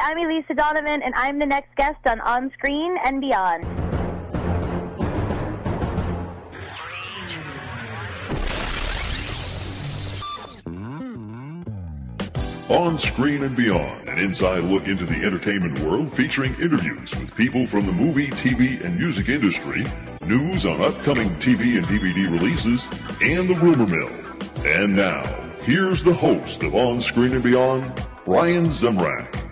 I'm Elisa Donovan, and I'm the next guest on On Screen and Beyond. On Screen and Beyond, an inside look into the entertainment world featuring interviews with people from the movie, TV, and music industry, news on upcoming TV and DVD releases, and the rumor mill. And now, here's the host of On Screen and Beyond, Brian Zemrak.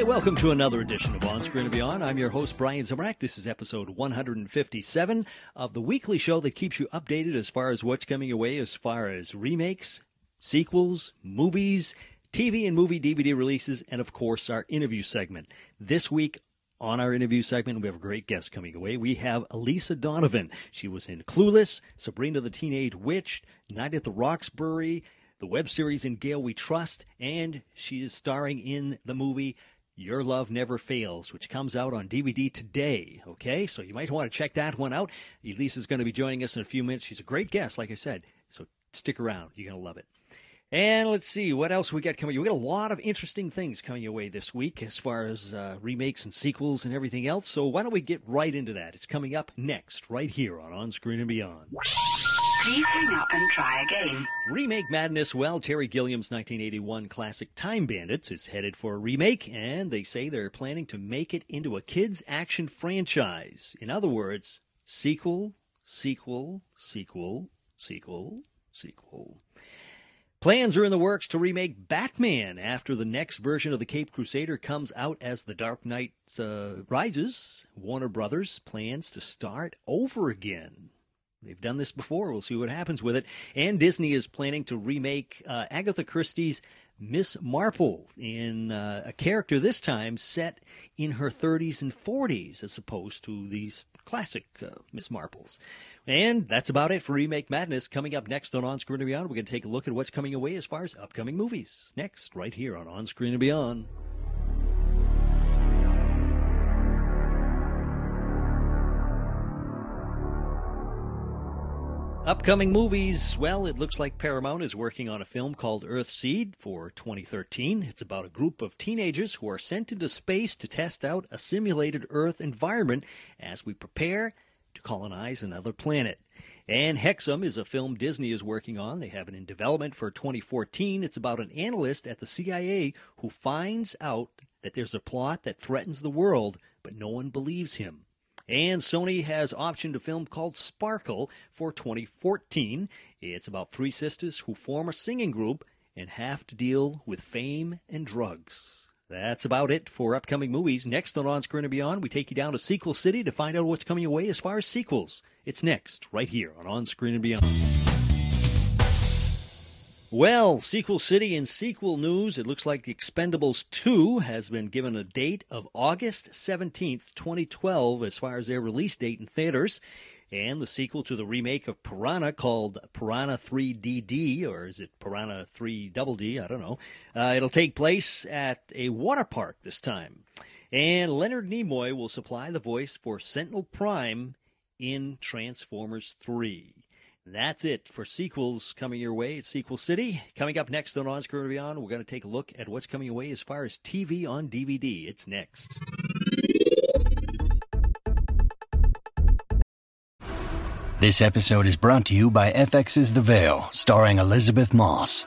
Hey, welcome to another edition of On Screen and Beyond. I'm your host, Brian Zemrak. This is episode 157 of the weekly show that keeps you updated as far as what's coming your way as far as remakes, sequels, movies, TV and movie DVD releases, and of course, our interview segment. This week, on our interview segment, we have a great guest coming away. We have Elisa Donovan. She was in Clueless, Sabrina the Teenage Witch, Night at the Roxbury, the web series In Gayle We Trust, and she is starring in the movie your Love Never Fails, which comes out on DVD today. Okay, so you might want to check that one out. Elisa's going to be joining us in a few minutes. She's a great guest, like I said, so stick around. You're going to love it. And let's see what else we got coming. We got a lot of interesting things coming your way this week as far as uh, remakes and sequels and everything else. So why don't we get right into that? It's coming up next, right here on On Screen and Beyond. Please hang up and try again. Remake Madness. Well, Terry Gilliam's 1981 classic Time Bandits is headed for a remake, and they say they're planning to make it into a kids' action franchise. In other words, sequel, sequel, sequel, sequel, sequel. Plans are in the works to remake Batman after the next version of the Cape Crusader comes out as The Dark Knight uh, rises. Warner Brothers plans to start over again. They've done this before. We'll see what happens with it. And Disney is planning to remake uh, Agatha Christie's Miss Marple in uh, a character this time set in her 30s and 40s as opposed to these classic uh, Miss Marples. And that's about it for Remake Madness. Coming up next on On Screen and Beyond, we're going to take a look at what's coming away as far as upcoming movies. Next, right here on On Screen and Beyond. Upcoming movies. Well, it looks like Paramount is working on a film called Earthseed for 2013. It's about a group of teenagers who are sent into space to test out a simulated Earth environment as we prepare to colonize another planet. And Hexam is a film Disney is working on. They have it in development for 2014. It's about an analyst at the CIA who finds out that there's a plot that threatens the world, but no one believes him. And Sony has optioned a film called Sparkle for 2014. It's about three sisters who form a singing group and have to deal with fame and drugs. That's about it for upcoming movies. Next on On Screen and Beyond, we take you down to Sequel City to find out what's coming your way as far as sequels. It's next, right here on On Screen and Beyond. Well, Sequel City and sequel news, it looks like The Expendables 2 has been given a date of August 17th, 2012, as far as their release date in theaters. And the sequel to the remake of Piranha called Piranha 3DD, or is it Piranha 3 Double D? I don't know. Uh, it'll take place at a water park this time. And Leonard Nimoy will supply the voice for Sentinel Prime in Transformers 3. That's it for sequels coming your way at Sequel City. Coming up next on On Screen Beyond, we're going to take a look at what's coming your way as far as TV on DVD. It's next. This episode is brought to you by FX's The Veil, starring Elisabeth Moss.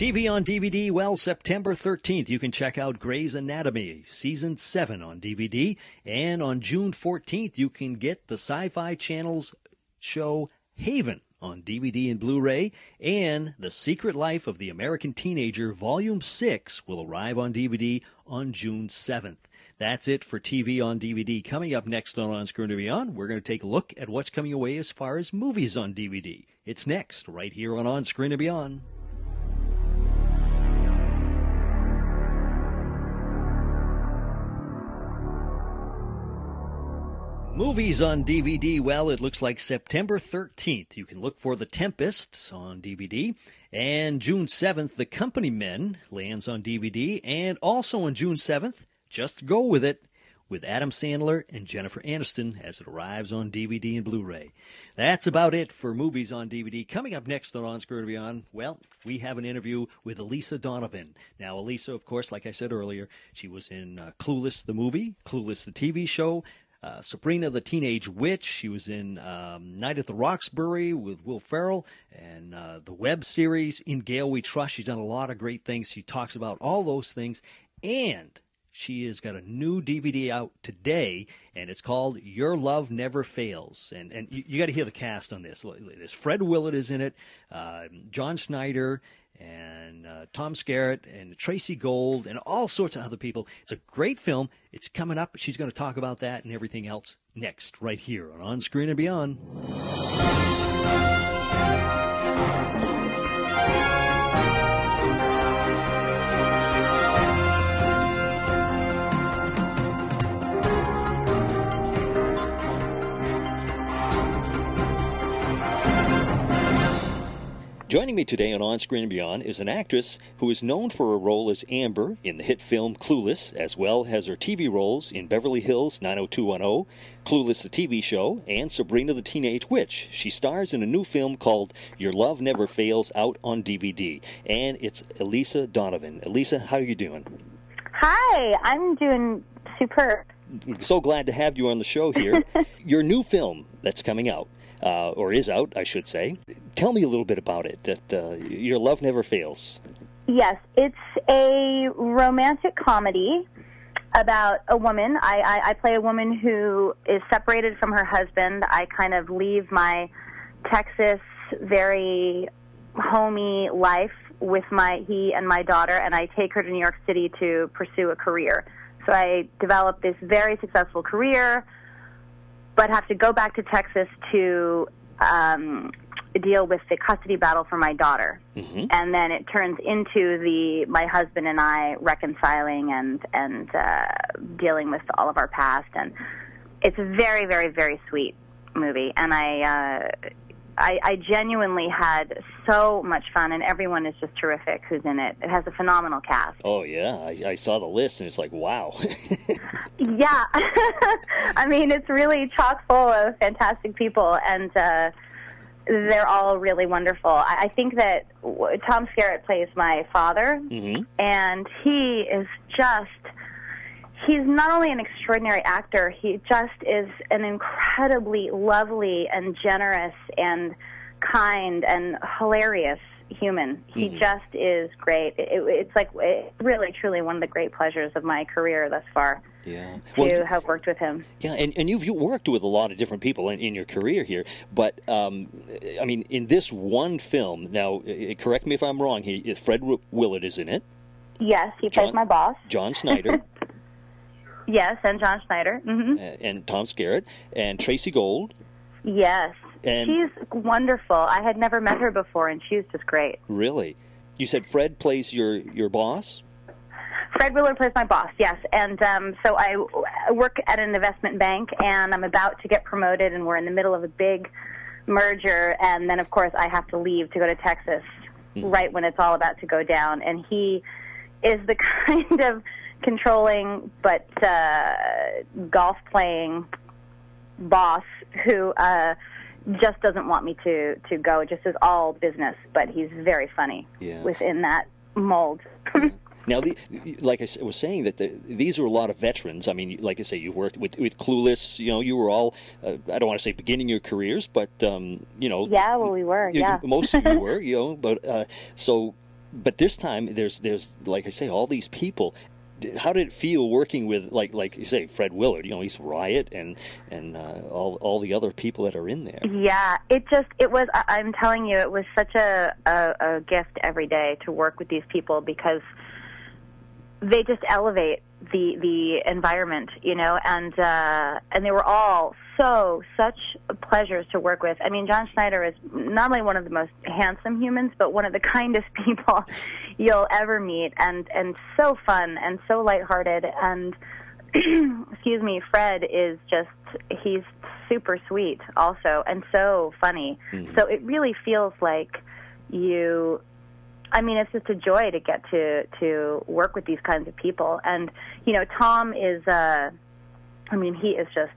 TV on DVD, well, September 13th, you can check out Grey's Anatomy, Season 7 on DVD. And on June 14th, you can get the Sci Fi Channel's show Haven on DVD and Blu ray. And The Secret Life of the American Teenager, Volume 6, will arrive on DVD on June 7th. That's it for TV on DVD. Coming up next on On Screen and Beyond, we're going to take a look at what's coming away as far as movies on DVD. It's next, right here on On Screen and Beyond. Movies on DVD. Well, it looks like September 13th. You can look for The Tempest on DVD. And June 7th, The Company Men lands on DVD. And also on June 7th, Just Go With It with Adam Sandler and Jennifer Aniston as it arrives on DVD and Blu ray. That's about it for movies on DVD. Coming up next on On Screen Beyond, well, we have an interview with Elisa Donovan. Now, Elisa, of course, like I said earlier, she was in uh, Clueless the movie, Clueless the TV show. Uh, Sabrina the Teenage Witch. She was in um, Night at the Roxbury with Will Ferrell and uh, the web series In Gayle We Trust. She's done a lot of great things. She talks about all those things. And she has got a new DVD out today, and it's called Your Love Never Fails. And and you, you got to hear the cast on this. There's Fred Willard is in it, uh, John Schneider, and uh, Tom Skerritt, and Tracey Gold, and all sorts of other people. It's a great film. It's coming up. She's going to talk about that and everything else next, right here on On Screen and Beyond. Joining me today on On Screen and Beyond is an actress who is known for her role as Amber in the hit film Clueless, as well as her TV roles in Beverly Hills 90210, Clueless the TV show, and Sabrina the Teenage Witch. She stars in a new film called Your Love Never Fails out on DVD, and it's Elisa Donovan. Elisa, how are you doing? Hi, I'm doing superb. So glad to have you on the show here. Your new film that's coming out uh, or is out, I should say. Tell me a little bit about it. That uh, your love never fails. Yes, it's a romantic comedy about a woman. I, I, I play a woman who is separated from her husband. I kind of leave my Texas, very homey life with my he and my daughter, and I take her to New York City to pursue a career. So I develop this very successful career but have to go back to Texas to um, deal with the custody battle for my daughter. Mm-hmm. And then it turns into the my husband and I reconciling and and uh, dealing with all of our past. And it's a very very very sweet movie. And I uh, I, I genuinely had so much fun, and everyone is just terrific who's in it. It has a phenomenal cast. Oh yeah, I, I saw the list, and it's like wow. yeah, I mean it's really chock full of fantastic people, and uh, they're all really wonderful. I, I think that w- Tom Skerritt plays my father, mm-hmm. and he is just he's not only an extraordinary actor, he just is an incredibly lovely and generous and kind and hilarious human. He Mhm. just is great. It, it's like it, really, truly one of the great pleasures of my career thus far yeah. to Well, have worked with him. yeah, and, and you've you worked with a lot of different people in, in your career here, but um, I mean, in this one film, now correct me if I'm wrong. He Fred Wi- Willard is in it. Yes, he plays my boss. John Snyder Yes, and John Schneider. hmm uh, and Tom Skerritt and Tracey Gold. Yes, And- she's wonderful. I had never met her before, and she's just great. Really, you said Fred plays your your boss. Fred Willard plays my boss, yes. And um, so I, work at an investment bank, and I'm about to get promoted, and we're in the middle of a big merger. And then, of course, I have to leave to go to Texas right when it's all about to go down. And he is the kind of controlling but uh, golf playing boss who uh, just doesn't want me to to go. It just is all business, but he's very funny Yeah. within that mold. Now, the, like I was saying, that the, these are a lot of veterans. I mean, like I say, you've worked with, with Clueless. You know, you were all, uh, I don't want to say beginning your careers, but, um, you know. yeah, well, we were. you- Yeah, Most of you were, you know, but, uh, so, but this time there's, there's, like I say, all these people. How did it feel working with, like, like you say, Fred Willard? You know, he's Riot and and uh, all all the other people that are in there. Yeah, it just it was. I'm telling you, it was such a, a a gift every day to work with these people because they just elevate the the environment, you know, and uh, and they were all so such pleasures to work with. I mean, John Schneider is not only one of the most handsome humans, but one of the kindest people you'll ever meet, and and so fun and so lighthearted and excuse me, Fred is just he's super sweet also and so funny. Mhm. So it really feels like you I mean it's just a joy to get to to work with these kinds of people. And you know Tom is uh I mean he is just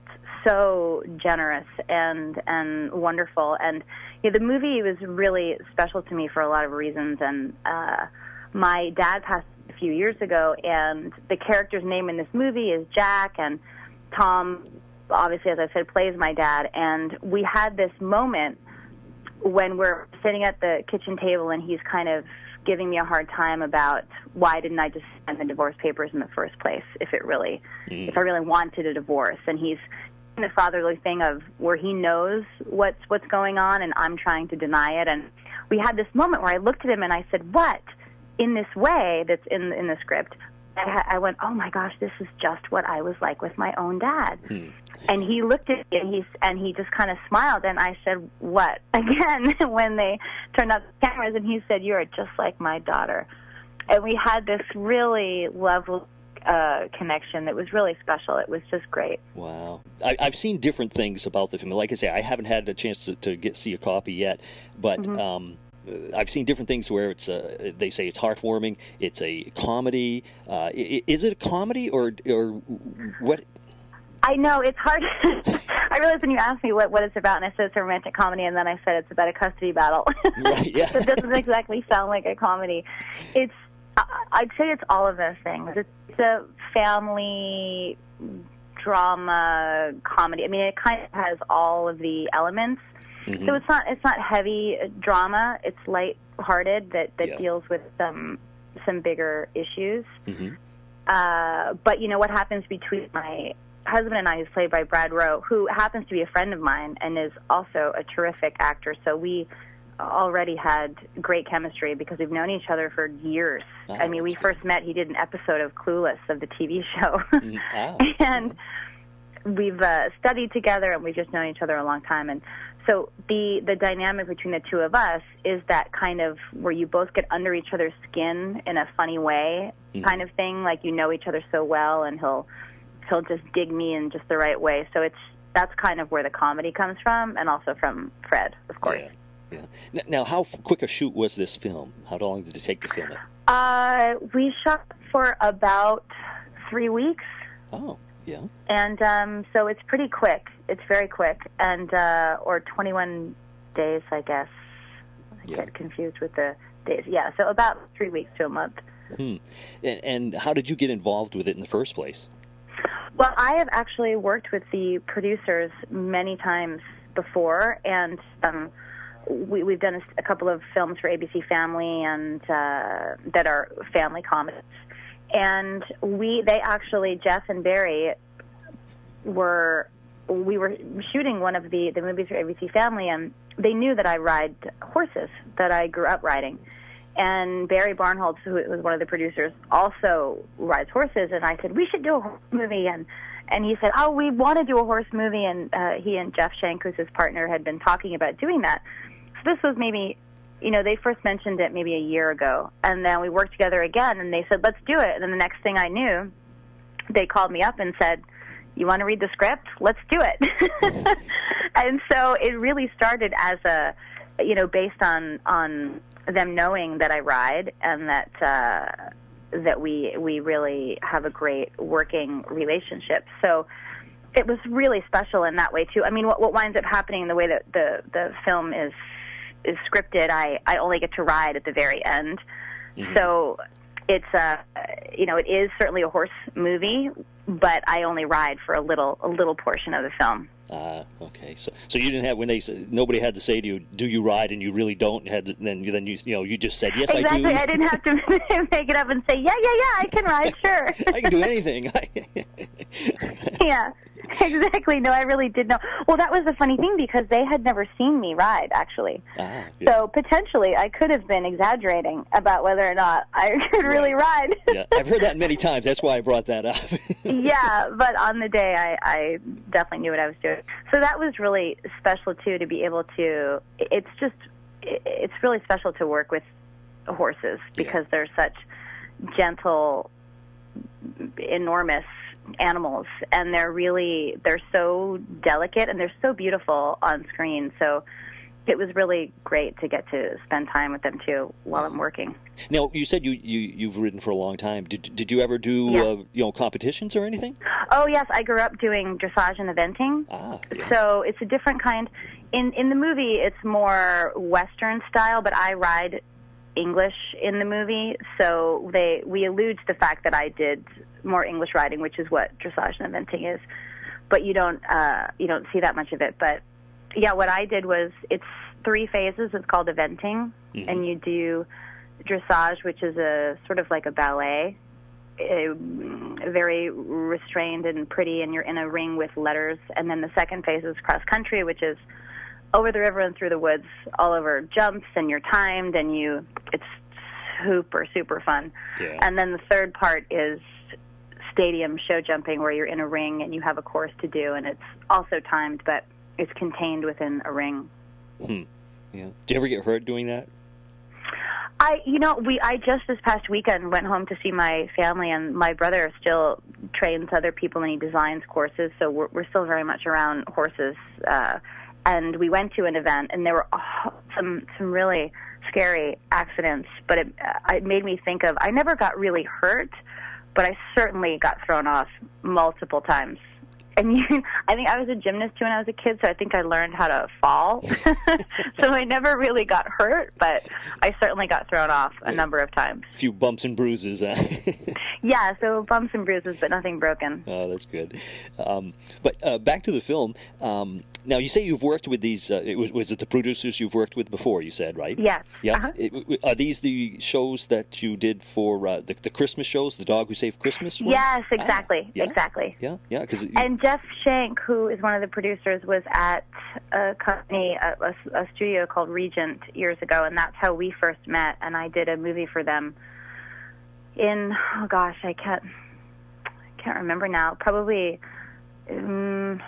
so generous and and wonderful. And you know, the movie was really special to me for a lot of reasons. And uh my dad passed a few years ago and the character's name in this movie is Jack. And Tom obviously as I said plays my dad. And we had this moment when we're sitting at the kitchen table and he's kind of giving me a hard time about why didn't I just sign the divorce papers in the first place if it really hmm. if I really wanted a divorce. And he's in the fatherly thing of where he knows what's what's going on and I'm trying to deny it. And we had this moment where I looked at him and I said what in this way that's in in the script? I, I went oh my gosh this is just what I was like with my own dad hmm. And he looked at me and he and he just kind of smiled and I said what again when they turned off the cameras and he said you are just like my daughter and we had this really lovely uh connection that was really special it was just great Wow, I, I've seen different things about the film. Like I say, I haven't had a chance to, to get see a copy yet, but Mm-hmm. um, I've seen different things where it's uh, they say it's heartwarming, it's a comedy. Uh, is it a comedy or or what? I know it's hard. I realized when you asked me what what it's about, and I said it's a romantic comedy, and then I said it's about a custody battle. Right, yeah. it doesn't exactly sound like a comedy. It's I'd say it's all of those things. It's a family drama comedy. I mean, it kind of has all of the elements. Mm-hmm. So it's not it's not heavy drama. It's light-hearted that that Yeah. deals with some some bigger issues. Mhm. Uh, but you know what happens between my husband and I, who's played by Brad Rowe, who happens to be a friend of mine and is also a terrific actor. So we already had great chemistry because we've known each other for years. Oh, I mean, we first met. He did an episode of Clueless of the TV show. Ah, and we've uh, studied together and we've just known each other a long time. And so the the dynamic between the two of us is that kind of where you both get under each other's skin in a funny way, Mhm. kind of thing. Like you know each other so well, and he'll he'll just dig me in just the right way. So it's that's kind of where the comedy comes from, and also from Fred, of course. yeah, yeah. Now, how quick a shoot was this film? How long did it take to film it? Uh, we shot for about three weeks. Oh, yeah. and um, so it's pretty quick. It's very quick, and uh, or 21 days, I guess. I Yeah. get confused with the days. Yeah, so about three weeks to a month. Hmm. And, and how did you get involved with it in the first place? Well, I have actually worked with the producers many times before, and um, we, we've done a, a couple of films for ABC Family and uh, that are family comedies. And we, they actually, Jeff and Barry, were we were shooting one of the the movies for ABC Family, and they knew that I ride horses, that I grew up riding. And Barry Barnholtz, who was one of the producers, also rides horses. And I said we should do a horse movie, and and he said, oh, we want to do a horse movie. And uh, he and Jeff Schenck, who's his partner, had been talking about doing that. So this was maybe, you know, they first mentioned it maybe a year ago, and then we worked together again, and they said let's do it. And then the next thing I knew, they called me up and said, "You want to read the script? Let's do it." and so it really started as a, you know, based on on them knowing that I ride and that uh, that we we really have a great working relationship. So it was really special in that way too. I mean, what what winds up happening in the way that the the film is is scripted, I I only get to ride at the very end. So it's uh you know it is certainly a horse movie, but I only ride for a little a little portion of the film. Uh, okay, so so you didn't have when they said nobody had to say to you, "Do you ride?" and you really don't. Had to, then then you you know you just said, "Yes, exactly. I do." I didn't have to make it up and say, yeah, yeah, yeah, I can ride, sure. I can do anything. yeah, exactly. No, I really did know. Well, that was the funny thing because they had never seen me ride, actually. ah, yeah. So potentially, I could have been exaggerating about whether or not I could really ride. yeah, I've heard that many times. That's why I brought that up. yeah, but on the day, I, I definitely knew what I was doing. So that was really special too to be able to. It's just, it's really special to work with horses because they're such gentle, enormous animals, and they're really they're so delicate and they're so beautiful on screen. So it was really great to get to spend time with them too while I'm working. Now, you said you, you you've ridden for a long time. Did did you ever do Yeah. uh, you know competitions or anything? Oh yes, I grew up doing dressage and eventing. Ah, yeah. So it's a different kind. In in the movie, it's more Western style, but I ride English in the movie. So they we allude to the fact that I did more English riding, which is what dressage and eventing is. But you don't uh, you don't see that much of it. But yeah, what I did was it's three phases. It's called eventing, Mhm. and you do dressage, which is a sort of like a ballet, uh, very restrained and pretty, and you're in a ring with letters. And then the second phase is cross country, which is over the river and through the woods, all over jumps, and you're timed, and you it's super super fun. Yeah. And then the third part is stadium show jumping, where you're in a ring and you have a course to do, and it's also timed, but it's contained within a ring. Hmm. Yeah. Did you ever get hurt doing that? I, you know, we I just this past weekend went home to see my family, and my brother still trains other people and he designs courses, so we're, we're still very much around horses. Uh, and we went to an event, and there were oh, some some really scary accidents, but it, uh, it made me think of I never got really hurt, but I certainly got thrown off multiple times. And you, I think I was a gymnast too when I was a kid, so I think I learned how to fall. so I never really got hurt, but I certainly got thrown off a number of times. A few bumps and bruises. Uh, Yeah, so bumps and bruises, but nothing broken. oh, that's good. Um, but uh, back to the film. Um, now, you say you've worked with these. Uh, it was, was it the producers you've worked with before? You said right? Yes. Yeah. Uh-huh. It- are these the shows that you did for uh, the, the Christmas shows, the Dog Who Saved Christmas? one? Yes, Ah, exactly, yeah. exactly. Yeah, yeah. Because And Jeff Schenck, who is one of the producers, was at a company, a, a, a studio called Regent years ago, and that's how we first met. And I did a movie for them in oh gosh, I can't I can't remember now. Probably um,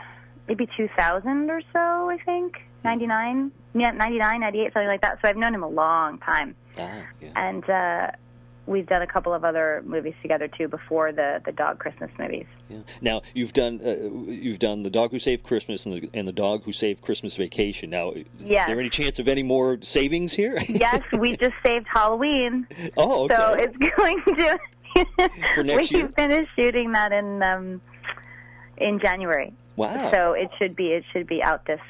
maybe 2000 or so, I think. 99, yeah, 99, 98, something like that. So I've known him a long time, ah, yeah. and uh, we've done a couple of other movies together too before the the dog Christmas movies. Yeah. Now you've done uh, you've done the dog who saved Christmas and the, and the dog who saved Christmas Vacation. Now, Yes. is there any chance of any more savings here? yes, we just saved Halloween. oh, okay. So it's going to. For next we year? finished shooting that in um, in January. wow. So it should be it should be out this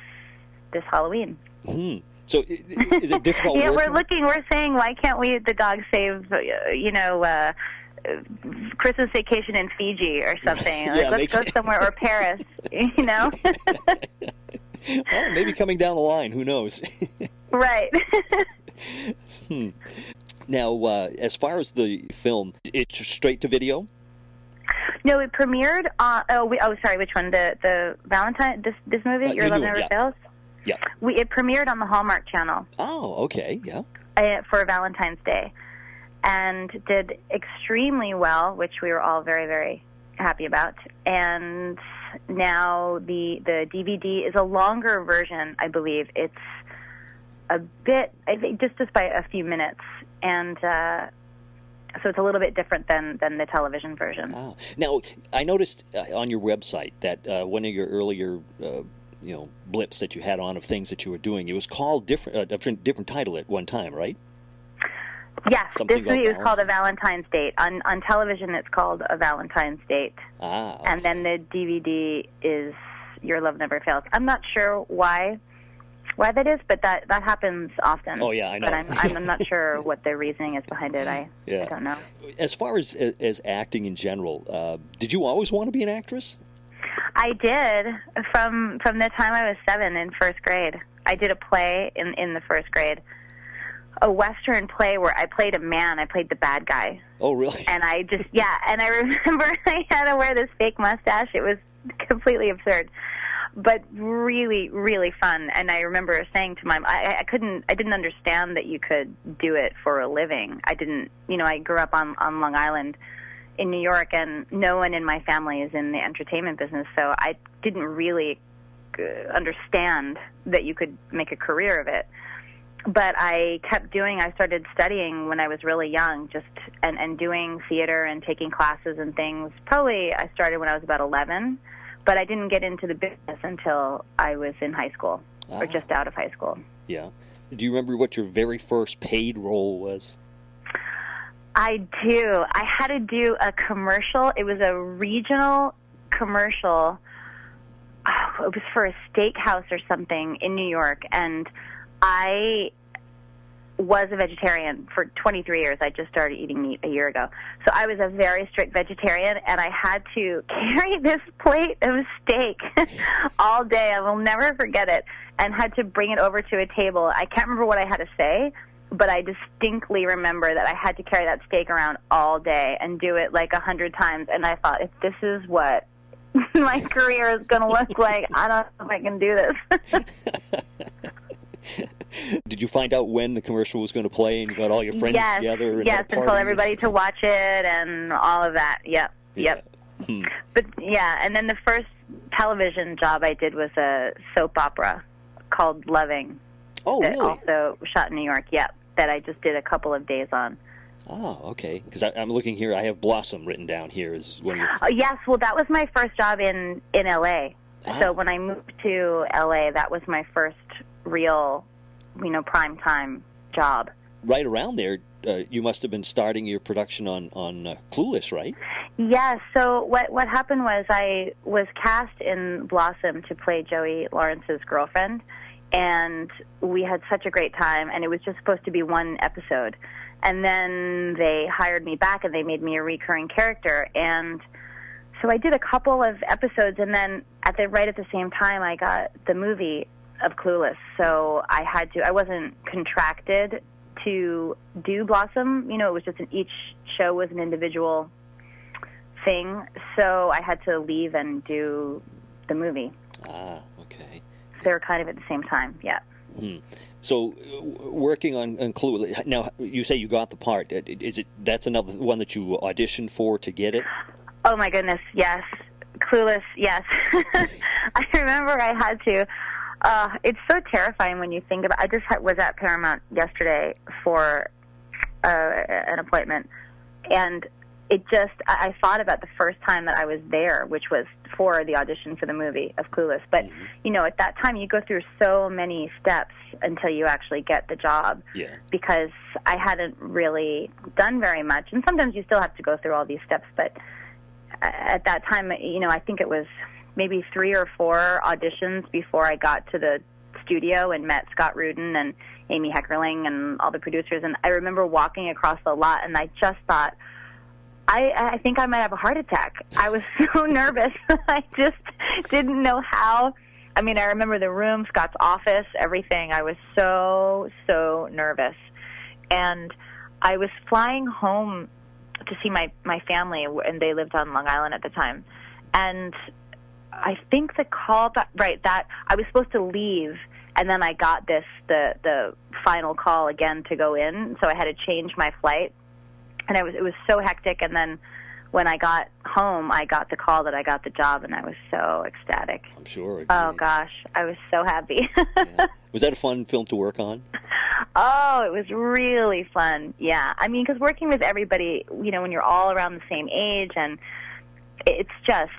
this Halloween. Hmm. So is it difficult? yeah, we're looking. We're saying, why can't we the dog save? uh, You know. Uh, Christmas vacation in Fiji or something. Yeah, like, let's go somewhere or Paris. You know, Well, maybe coming down the line. Who knows? right? hmm. Now, uh, as far as the film, it's straight to video. No, it premiered on. Oh, we, oh, sorry. Which one? The the Valentine. This this movie, Uh, Your Love Never yeah. Fails. Yeah. We it premiered on the Hallmark Channel. Oh, okay. Yeah. uh, for Valentine's Day and did extremely well, which we were all very, very happy about. And now the the DVD is a longer version, I believe. It's a bit, I think, just just by a few minutes, and uh, so it's a little bit different than than the television version. Ah. Now, I noticed uh, on your website that uh, one of your earlier, uh, you know, blips that you had on of things that you were doing, it was called different, uh, different, different title at one time, right? Yes, Something this movie about is called A Valentine's Date. On on television, it's called A Valentine's Date. Ah. and then the DVD is Your Love Never Fails. I'm not sure why why that is, but that that happens often. Oh, yeah, I know. But I'm I'm not sure what the reasoning is behind it. I Yeah. I don't know. As far as as acting in general, uh, did you always want to be an actress? I did from from the time I was seven in first grade. I did a play in in the first grade, a western play where I played a man. I played the bad guy. Oh, really? and I just yeah, and I remember I had to wear this fake mustache. It was completely absurd, but really, really fun. And I remember saying to my, I, I couldn't, I didn't understand that you could do it for a living. I didn't, you know, I grew up on on Long Island in New York, and no one in my family is in the entertainment business, so I didn't really uh, understand that you could make a career of it but I kept doing. I started studying when I was really young, just and and doing theater and taking classes and things. Probably I started when I was about eleven, but I didn't get into the business until I was in high school Ah. or just out of high school. Yeah. Do you remember what your very first paid role was? I do. I had to do a commercial. It was a regional commercial. Oh, it was for a steakhouse or something in New York, and I was a vegetarian for 23 years. I just started eating meat a year ago. So I was a very strict vegetarian, and I had to carry this plate of steak all day. I will never forget it, and had to bring it over to a table. I can't remember what I had to say, but I distinctly remember that I had to carry that steak around all day and do it like a hundred times. And I thought, if this is what my career is going to look like, I don't know if I can do this. Did you find out when the commercial was going to play and you got all your friends yes, together? And yes, and told everybody to watch it and all of that. Yep, yep. Hmm. But yeah, and then the first television job I did was a soap opera called Loving Oh, that really? also shot in New York. Yep, that I just did a couple of days on. Oh, okay. Because I'm looking here. I have Blossom written down here of your. Oh, yes, well, that was my first job in in LA. Ah. So when I moved to LA, that was my first real, you know, prime time job. Right around there, uh, you must have been starting your production on on uh, Clueless, right? Yes. So what what happened was I was cast in Blossom to play Joey Lawrence's girlfriend, and we had such a great time. And it was just supposed to be one episode, and then they hired me back and they made me a recurring character. And so I did a couple of episodes, and then at the right at the same time, I got the movie of Clueless. So I had to. I wasn't contracted to do Blossom. You know, it was just an, each show was an individual thing. So I had to leave and do the movie. Ah, okay. They were kind of at the same time. Yeah. Hmm. So, uh, working on, on Clueless. Now, you say you got the part. Uh, Is it that's another one that you auditioned for to get it? Oh my goodness, yes. Clueless, yes. I remember I had to. Uh, it's so terrifying when you think about. I just had, was at Paramount yesterday for uh, an appointment, and it just. I, I thought about the first time that I was there, which was for the audition for the movie of Clueless. But you know, at that time, you go through so many steps until you actually get the job Yeah. because I hadn't really done very much. And sometimes you still have to go through all these steps, but uh, at that time, you know, I think it was maybe three or four auditions before I got to the studio and met Scott Rudin and Amy Heckerling and all the producers. And I remember walking across the lot, and I just thought, I, I think I might have a heart attack. I was so nervous. I just didn't know how. I mean, I remember the room, Scott's office, everything. I was so, so nervous. And I was flying home to see my, my family, and they lived on Long Island at the time. And I think the call back, right, that I was supposed to leave, and then I got this, the, the final call again to go in. So I had to change my flight and I was it was so hectic and then when I got home I got the call that I got the job and I was so ecstatic. I'm sure. Oh gosh, I was so happy. Yeah. Was that a fun film to work on? oh, it was really fun. Yeah. I mean cuz working with everybody, you know, when you're all around the same age and it's just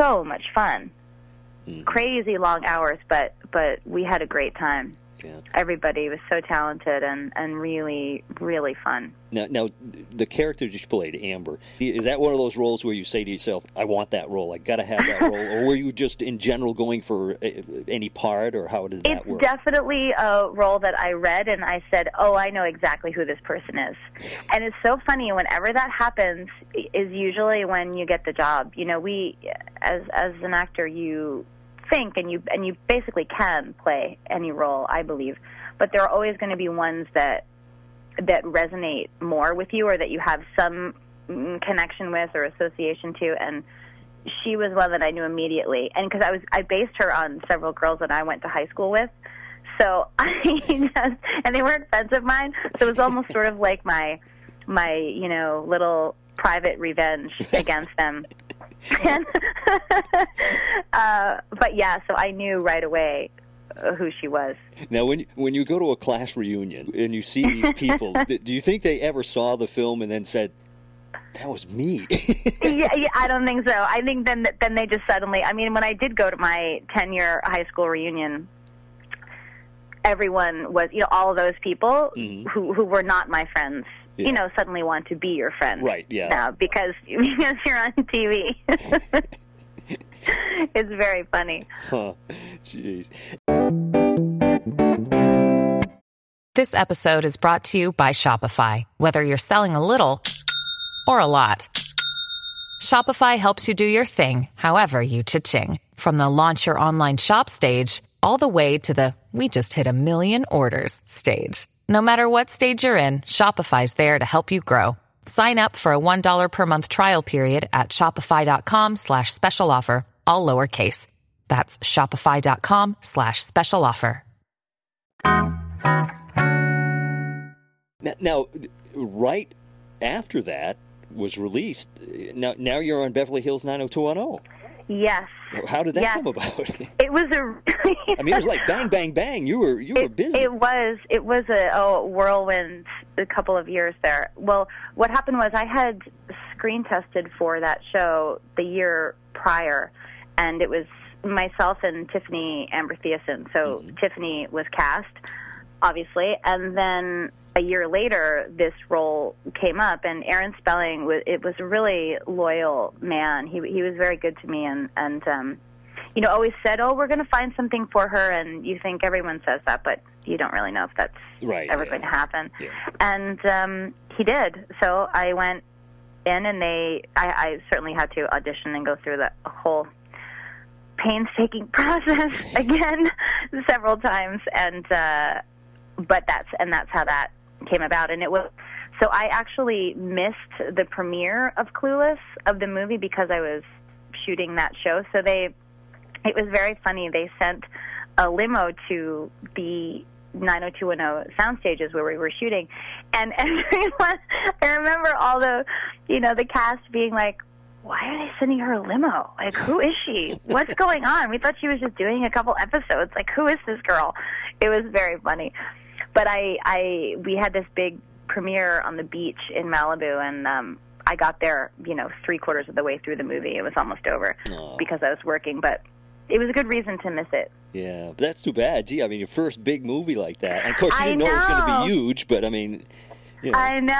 so much fun. Mhm. Crazy long hours, but but we had a great time. Yeah. Everybody was so talented and and really really fun. Now, now, the character you played, Amber, is that one of those roles where you say to yourself, "I want that role. I got to have that role," or were you just in general going for uh, any part, or how did that It's work? It's definitely a role that I read and I said, "Oh, I know exactly who this person is." And it's so funny whenever that happens is usually when you get the job. You know, we as as an actor, you think and you and you basically can play any role, I believe. But there are always going to be ones that that resonate more with you or that you have some mm, connection with or association to and she was one that I knew immediately, and because I was I based her on several girls that I went to high school with, so I just and they weren't friends of mine, so it was almost sort of like my my you know little private revenge against them. And, uh, but yeah, so I knew right away who she was. Now, when when you go to a class reunion and you see these people, do you think they ever saw the film and then said, "That was me"? yeah, yeah, I don't think so. I think then then they just suddenly. I mean, when I did go to my ten year high school reunion, everyone was you know all of those people Mhm. who who were not my friends. Yeah. You know, suddenly want to be your friend. Right, yeah. Now because because you're on TV. it's very funny. huh. Jeez. This episode is brought to you by Shopify. Whether you're selling a little or a lot, Shopify helps you do your thing, however you cha-ching. From the launch your online shop stage, all the way to the we just hit a million orders stage. No matter what stage you're in, Shopify's there to help you grow. Sign up for a $1 per month trial period at shopify.com slash special offer, all lowercase. That's shopify.com slash special offer. Now, now, right after that was released, uh, now now you're on Beverly Hills 90210. Yes. How did that Yes. come about? It was a. I mean, it was like bang, bang, bang. You were you were it, busy. It was. It was a oh, whirlwind. A couple of years there. Well, what happened was I had screen tested for that show the year prior, and it was myself and Tiffani Amber Thiessen. So mm-hmm. Tiffani was cast, obviously, and then a year later, this role came up, and Aaron Spelling was. It was a really loyal man. He he was very good to me, and and um, you know, always said, "Oh, we're going to find something for her," and you think everyone says that, but you don't really know if that's Right, ever yeah. going to happen. Yeah. And um, he did. So I went in, and they, I, I certainly had to audition and go through the whole painstaking process again several times, and uh, but that's and that's how that came about, and it was. So I actually missed the premiere of Clueless of the movie because I was shooting that show. So they it was very funny. They sent a limo to the 90210 sound stages where we were shooting, and everyone. I remember all the, you know, the cast being like, "Why are they sending her a limo? Like, who is she? What's going on? We thought she was just doing a couple episodes. Like, who is this girl?" It was very funny, but I, I, we had this big premiere on the beach in Malibu, and um, I got there, you know, three quarters of the way through the movie. It was almost over Aw. because I was working, but it was a good reason to miss it. Yeah, but that's too bad. Gee, I mean, your first big movie like that. And of course, you didn't know, it was going to be huge, but I mean, you know. I know,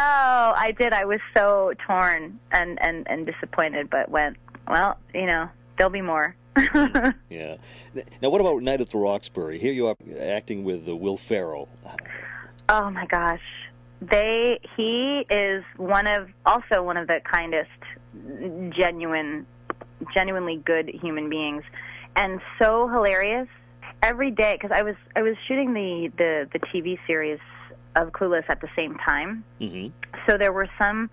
I did. I was so torn and and and disappointed, but went. Well, you know, there'll be more. Yeah. Now, what about Night at the Roxbury? Here you are acting with uh, Will Ferrell. oh my gosh, they he is one of also one of the kindest, genuine, genuinely good human beings, and so hilarious every day. Because I was I was shooting the the the TV series of Clueless at the same time. hmm So there were some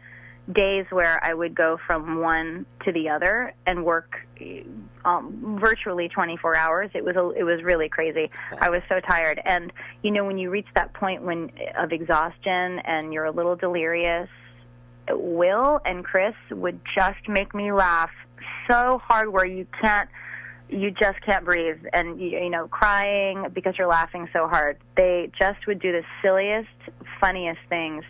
days where I would go from one to the other and work um, virtually 24 hours. It was a, it was really crazy. I was so tired, and you know when you reach that point when of exhaustion and you're a little delirious, Will and Chris would just make me laugh so hard where you can't you just can't breathe. And you know crying because you're laughing so hard. They just would do the silliest funniest things.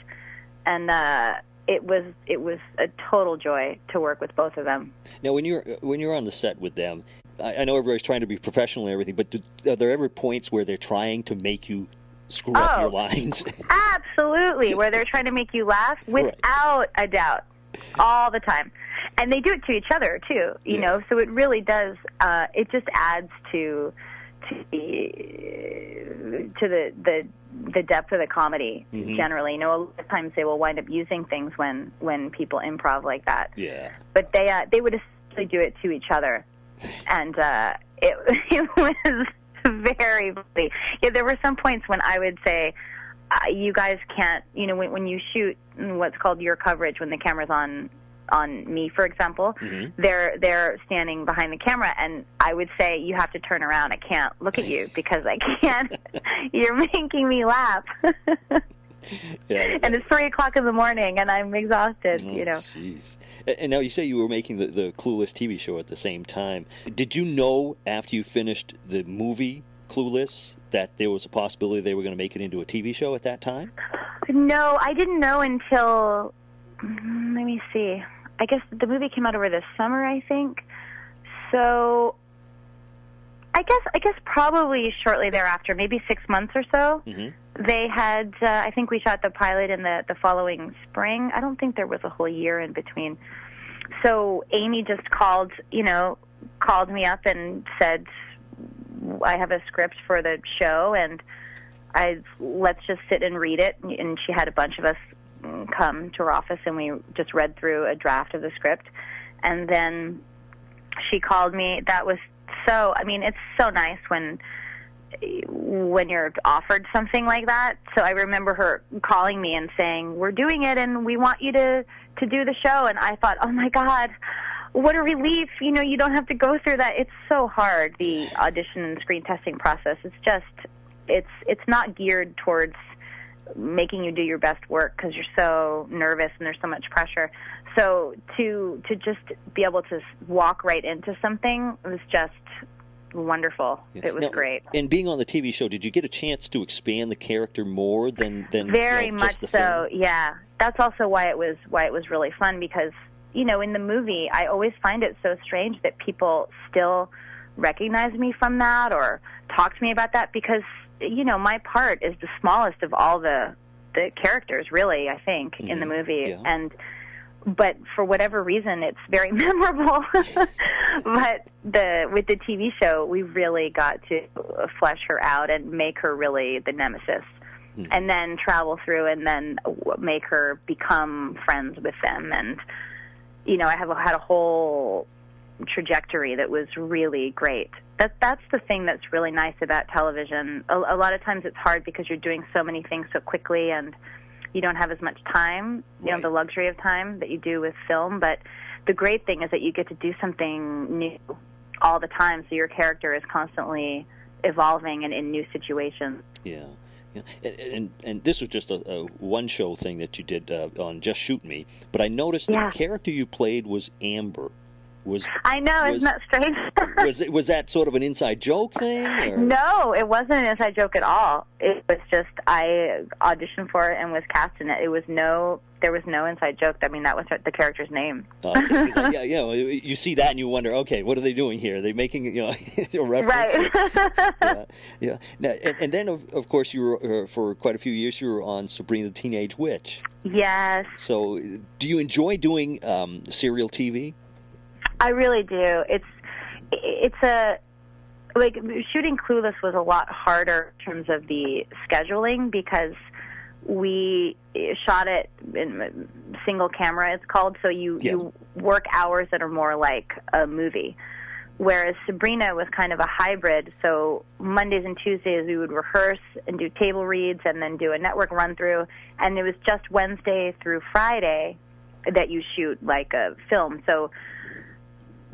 And uh it was it was a total joy to work with both of them Now, when you're when you're on the set with them, I, I know everybody's trying to be professional and everything, but do, are there ever points where they're trying to make you screw up Oh. your lines? absolutely where they're trying to make you laugh Right. without a doubt all the time and they do it to each other too you Yeah. know so it really does uh it just adds to to the to the the the depth of the comedy Mhm. generally you know a lot of times they will wind up using things when when people improv like that yeah. but they uh, they would essentially do it to each other, and uh, it it was very funny. Yeah, there were some points when I would say, uh, "You guys can't," you know, when, when you shoot what's called your coverage when the camera's on on me, for example, Mhm. they're they're standing behind the camera, and I would say, "You have to turn around. I can't look at you because I can't. You're making me laugh." Yeah. and it's three o'clock in the morning, and I'm exhausted. Oh, you know. Jeez. And now you say you were making the, the Clueless TV show at the same time. Did you know after you finished the movie clueless that there was a possibility they were going to make it into a TV show at that time? No, I didn't know until. mm, Let me see. I guess the movie came out over the summer, I think. So, I guess I guess probably shortly thereafter, maybe six months or so. hmm They had. Uh, I think we shot the pilot in the the following spring. I don't think there was a whole year in between. So Amy just called, you know, called me up and said, "I have a script for the show, and I let's just sit and read it." And she had a bunch of us come to her office, and we just read through a draft of the script, and then she called me. That was so. I mean, it's so nice when when you're offered something like that. So I remember her calling me and saying, "We're doing it, and we want you to to do the show." And I thought, "Oh my God." What a relief! You know, you don't have to go through that. It's so hard the audition and screen testing process. It's just, it's it's not geared towards making you do your best work because you're so nervous and there's so much pressure. So to to just be able to walk right into something was just wonderful. It was Now, great. And being on the TV show, did you get a chance to expand the character more than than Very you know, much so. film? Yeah, that's also why it was why it was really fun because you know in the movie I always find it so strange that people still recognize me from that or talk to me about that because you know my part is the smallest of all the the characters really I think in the movie. Yeah. and but for whatever reason it's very memorable. But the with the TV show we really got to flesh her out and make her really the nemesis. Hmm. And then travel through and then make her become friends with them. And you know I have had a whole trajectory that was really great that that's the thing that's really nice about television a, a lot of times it's hard because you're doing so many things so quickly and you don't have as much time you Right. know the luxury of time that you do with film but the great thing is that you get to do something new all the time so your character is constantly evolving and in new situations Yeah. Yeah. And, and and this was just a, a one show thing that you did uh, on Just Shoot Me, but I noticed Yeah. the character you played was Amber. Was I know, Was- isn't that strange? was it, was that sort of an inside joke thing? Or? no, it wasn't an inside joke at all. It was just I auditioned for it and was cast in it. It was no, there was no inside joke. I mean, that was the character's name. Uh, I- yeah, you know, you see that and you wonder, okay, what are they doing here? Are they making you know a reference? Right. yeah, yeah. Now, and, and then of, of course you were uh, for quite a few years you were on Sabrina the Teenage Witch. yes, So, do you enjoy doing um, serial TV? I really do. It's it's a like shooting Clueless was a lot harder in terms of the scheduling because we shot it in single camera. It's called so you Yeah. you work hours that are more like a movie. Whereas Sabrina was kind of a hybrid. So Mondays and Tuesdays we would rehearse and do table reads and then do a network run through. And it was just Wednesday through Friday that you shoot like a film. So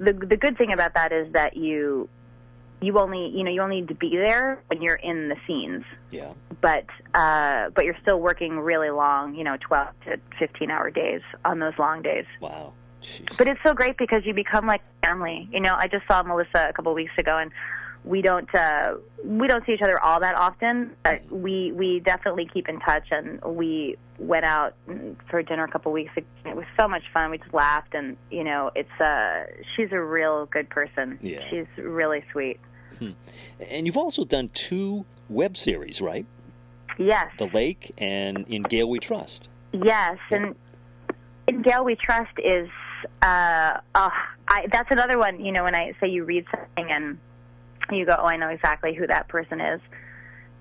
the the good thing about that is that you you only you know you only need to be there when you're in the scenes Yeah. but uh but you're still working really long you know 12 to 15 hour days on those long days Wow. Jeez. but it's so great because you become like family you know i just saw melissa a couple of weeks ago and we don't uh we don't see each other all that often but we we definitely keep in touch and we went out for dinner a couple of weeks ago it was so much fun we just laughed and you know it's uh she's a real good person Yeah. she's really sweet and you've also done two web series, right? yes The Lake and In Gayle We Trust. Yes, and in Gayle We Trust is uh, uh, I, that's another one. You know, when I say you read something and you go, "Oh, I know exactly who that person is."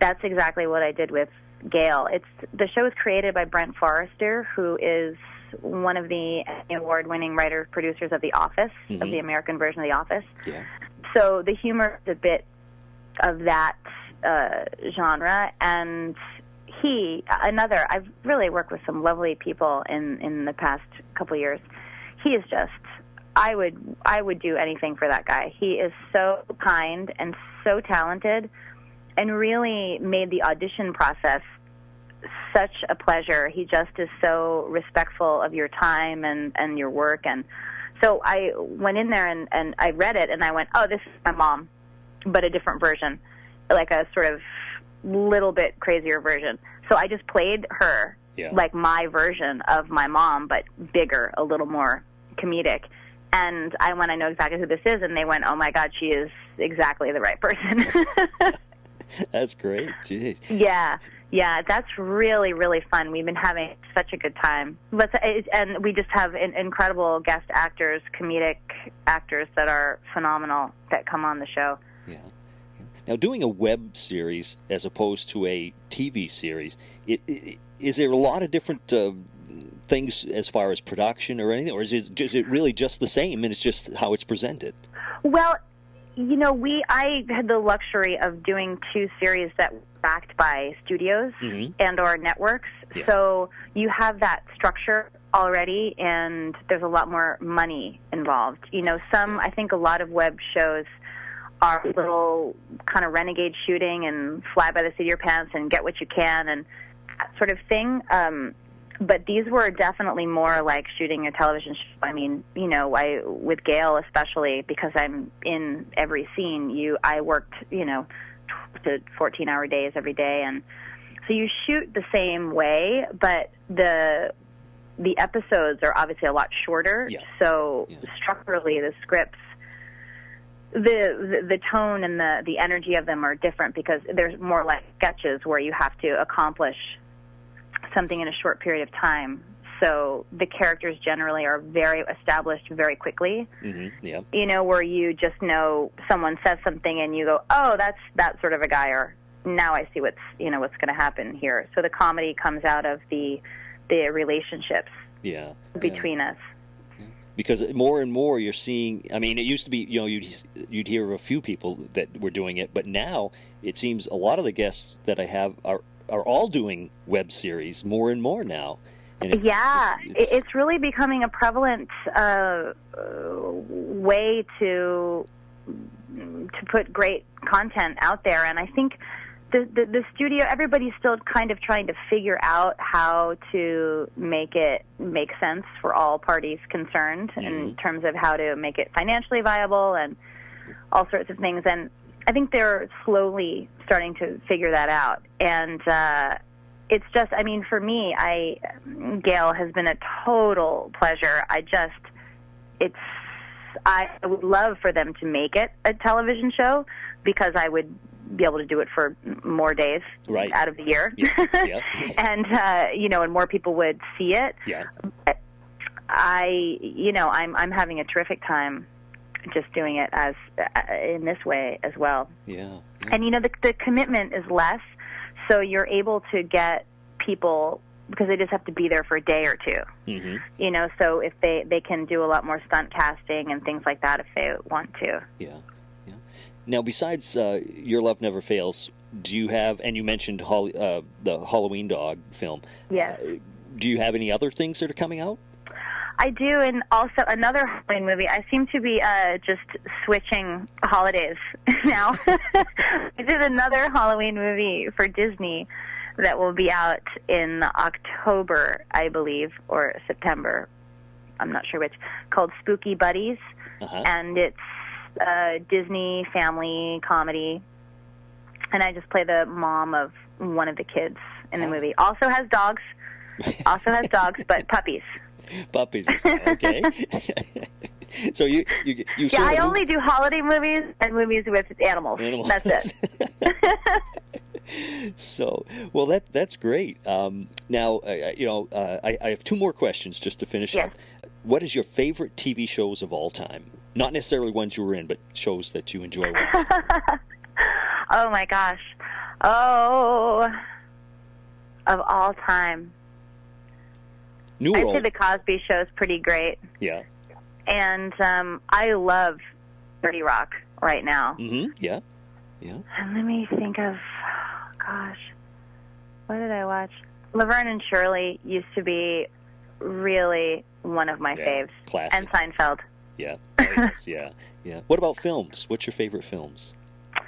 That's exactly what I did with Gayle. It's the show is created by Brent Forrester, who is one of the award-winning writer producers of The Office, of Mhm. the American version of The Office. Yeah. So the humor is a bit of that uh, genre, and he another. I've really worked with some lovely people in in the past couple years. He is just. I would I would do anything for that guy. He is so kind and so talented, and really made the audition process such a pleasure. He just is so respectful of your time and and your work and so I went in there and and I read it and I went, "Oh, this is my mom, but a different version." like a sort of little bit crazier version. So I just played her Yeah. like my version of my mom, but bigger, a little more comedic. And I went, I know exactly who this is, and they went, oh my God, she is exactly the right person. That's great. Jeez. yeah, yeah, that's really, really fun. We've been having such a good time. Let's, and we just have in, incredible guest actors, comedic actors that are phenomenal that come on the show. Yeah. Now, doing a web series as opposed to a TV series, it, it, is there a lot of different uh, things as far as production or anything, or is it, is it really just the same and it's just how it's presented? Well, you know, we I had the luxury of doing two series that were backed by studios Mhm. and or networks. Yeah. So you have that structure already and there's a lot more money involved. You know, some I think a lot of web shows are little kind of renegade shooting and fly by the seat of your pants and get what you can and that sort of thing. Um, but these were definitely more like shooting a television show. I mean, you know, I with Gayle especially because I'm in every scene. You, I worked, you know, 12 to 14 hour days every day, and so you shoot the same way, but the the episodes are obviously a lot shorter. Yeah. So Yeah. structurally, the scripts the, the the tone and the the energy of them are different because there's more like sketches where you have to accomplish something in a short period of time. So the characters generally are very established very quickly. hmm Yeah. You know, where you just know someone says something and you go, "Oh, that's that sort of a guy," or "Now I see what's you know what's going to happen here." So the comedy comes out of the the relationships Yeah. yeah. between us. because more and more you're seeing. I mean, it used to be you know you'd you'd hear of a few people that were doing it, but now it seems a lot of the guests that I have are are all doing web series more and more now. And it's, yeah, it's, it's, really becoming a prevalent uh, uh, way to to put great content out there, and I think the, the the studio everybody's still kind of trying to figure out how to make it make sense for all parties concerned in terms of how to make it financially viable and all sorts of things. And I think they're slowly starting to figure that out and uh it's just I mean for me I Gayle has been a total pleasure I just it's I would love for them to make it a television show because I would be able to do it for more days Right. out of the year. Yeah, yeah. and uh, you know, and more people would see it. yeah. I, you know, I'm I'm having a terrific time just doing it as uh, in this way as well. Yeah. And you know, the the commitment is less, so you're able to get people because they just have to be there for a day or two. hmm You know, so if they they can do a lot more stunt casting and things like that if they want to. Yeah. Yeah. Now, besides uh, Your Love Never Fails, do you have? And you mentioned Hol- uh, the Halloween Dog film. Yes. Uh, do you have any other things that are coming out? I do, and also another Halloween movie. I seem to be uh, just switching holidays now. I did another Halloween movie for Disney that will be out in October, I believe, or September. I'm not sure which. Called Spooky Buddies, Uh-huh. and it's a Disney family comedy. And I just play the mom of one of the kids in the Oh. movie. Also has dogs. Also has dogs, but puppies. Puppies. and stuff, Okay. so you you you Yeah, I only do holiday movies and movies with animals. Animals. That's it. so well that that's great. Um, now uh, you know uh, I, I have two more questions just to finish Yes. up. What is your favorite TV shows of all time? Not necessarily ones you were in, but shows that you enjoy watching. oh my gosh. Oh, of all time. New World. say the Cosby Show is pretty great, yeah. and um, I love Thirty Rock right now. hmm Yeah. Yeah. And let me think of, gosh, what did I watch? Laverne and Shirley used to be really one of my Yeah, faves, classic. and Seinfeld. Yeah. Oh, yes, yeah. Yeah. What about films? What's your favorite films?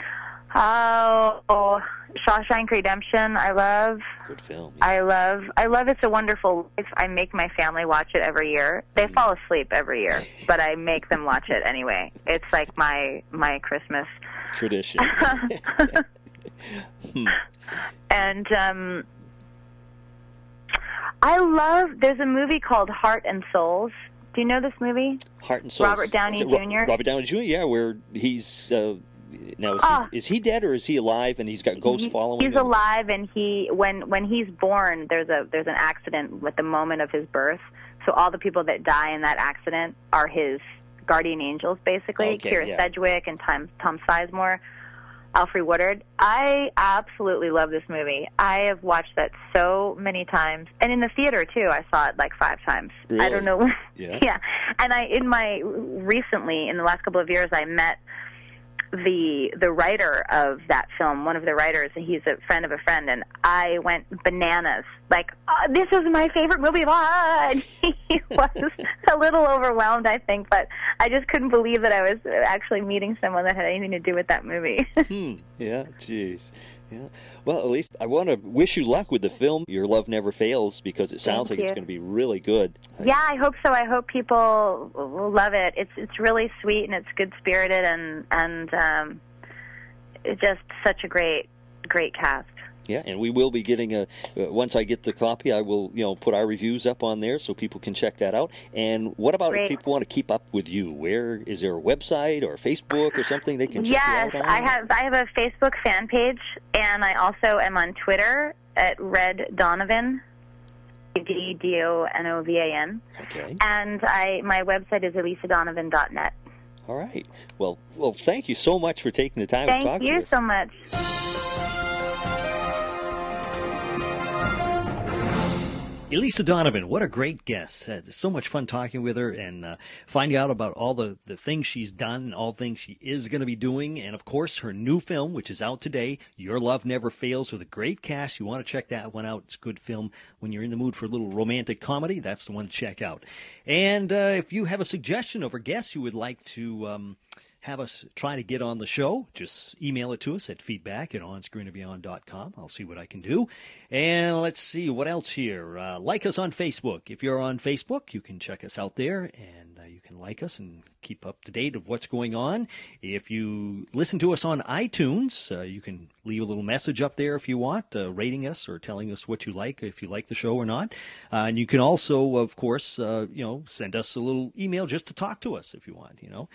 Oh, Shawshank Redemption. I love. Good film. I love. I love It's a Wonderful Life. I make my family watch it every year. They Mm. fall asleep every year, but I make them watch it anyway. It's like my my Christmas. Tradition. And um, I love. There's a movie called Heart and Souls. Do you know this movie? Heart and Souls. Robert Downey Is it Ro- Jr.? Robert Downey Jr. Yeah, where he's uh, now is, Ah. he, is he dead or is he alive and he's got ghosts He- following He's him? He's alive, and he when when he's born, there's a there's an accident at the moment of his birth. So all the people that die in that accident are his guardian angels, basically. Okay, Kyra yeah. Sedgwick and Tom Tom Sizemore, Alfre Woodard. I absolutely love this movie. I have watched that so many times, and in the theater too. I saw it like five times. I don't know. Yeah. yeah, and I in my recently in the last couple of years, I met the the writer of that film, one of the writers, and he's a friend of a friend, and I went bananas. Like, oh, this is my favorite movie of all. And he was a little overwhelmed, I think, but I just couldn't believe that I was actually meeting someone that had anything to do with that movie. Hmm. Yeah. Jeez. Yeah. Well, at least I want to wish you luck with the film. Your love never fails because it sounds Thank like it's going to be really good. yeah, I hope so. I hope people will love it. It's it's really sweet and it's good spirited and and um, it's just such a great great cast. Yeah, and we will be getting a. Uh, once I get the copy, I will you know put our reviews up on there so people can check that out. And what about Great. if people want to keep up with you? Where is there a website or Facebook or something they can check Yes, you out on? I have. I have a Facebook fan page, and I also am on Twitter at Red Donovan, D D O N O V A N, Okay. and I my website is elisadonovan.net. All right. Well, well, thank you so much for taking the time to talk to us. Thank you so much. Elisa Donovan, what a great guest. Uh, so much fun talking with her and uh, finding out about all the, the things she's done and all things she is going to be doing. And of course, her new film, which is out today, Your Love Never Fails, with a great cast. You want to check that one out. It's a good film when you're in the mood for a little romantic comedy. That's the one to check out. And uh, if you have a suggestion of a guest you would like to. Um, have us try to get on the show, just email it to us at feedback at onscreenandbeyond.com. I'll see what I can do. And let's see what else here. Uh, like us on Facebook. If you're on Facebook, you can check us out there and uh, you can like us and keep up to date of what's going on. If you listen to us on iTunes, uh, you can leave a little message up there if you want, uh, rating us or telling us what you like, if you like the show or not. Uh, and you can also, of course, uh, you know, send us a little email just to talk to us if you want, you know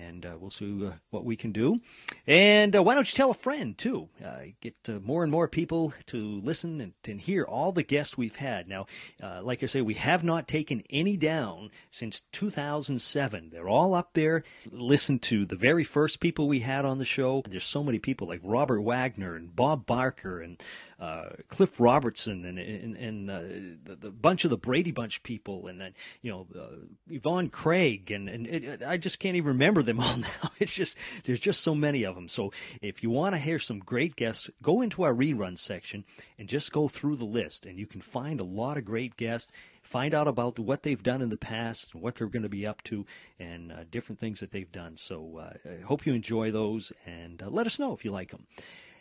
and uh, we'll see uh, what we can do. And uh, why don't you tell a friend too? Uh, get uh, more and more people to listen and, and hear all the guests we've had. Now, uh, like I say, we have not taken any down since 2007. They're all up there. Listen to the very first people we had on the show. There's so many people like Robert Wagner and Bob Barker and uh, Cliff Robertson and and, and uh, the, the bunch of the Brady Bunch people and uh, you know uh, Yvonne Craig and and it, I just can't even remember them all now. It's just there's just so many of them. So if you want to hear some great guests, go into our rerun section and just go through the list, and you can find a lot of great guests. Find out about what they've done in the past, what they're going to be up to, and uh, different things that they've done. So uh, I hope you enjoy those, and uh, let us know if you like them.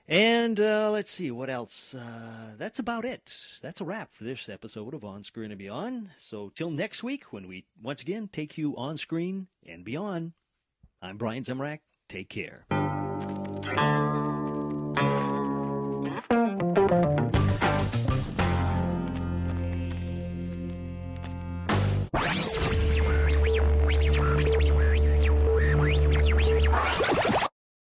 And uh, let's see what else. Uh, that's about it. That's a wrap for this episode of On Screen and Beyond. So till next week, when we once again take you on screen and beyond. I'm Brian Zemrak. Take care.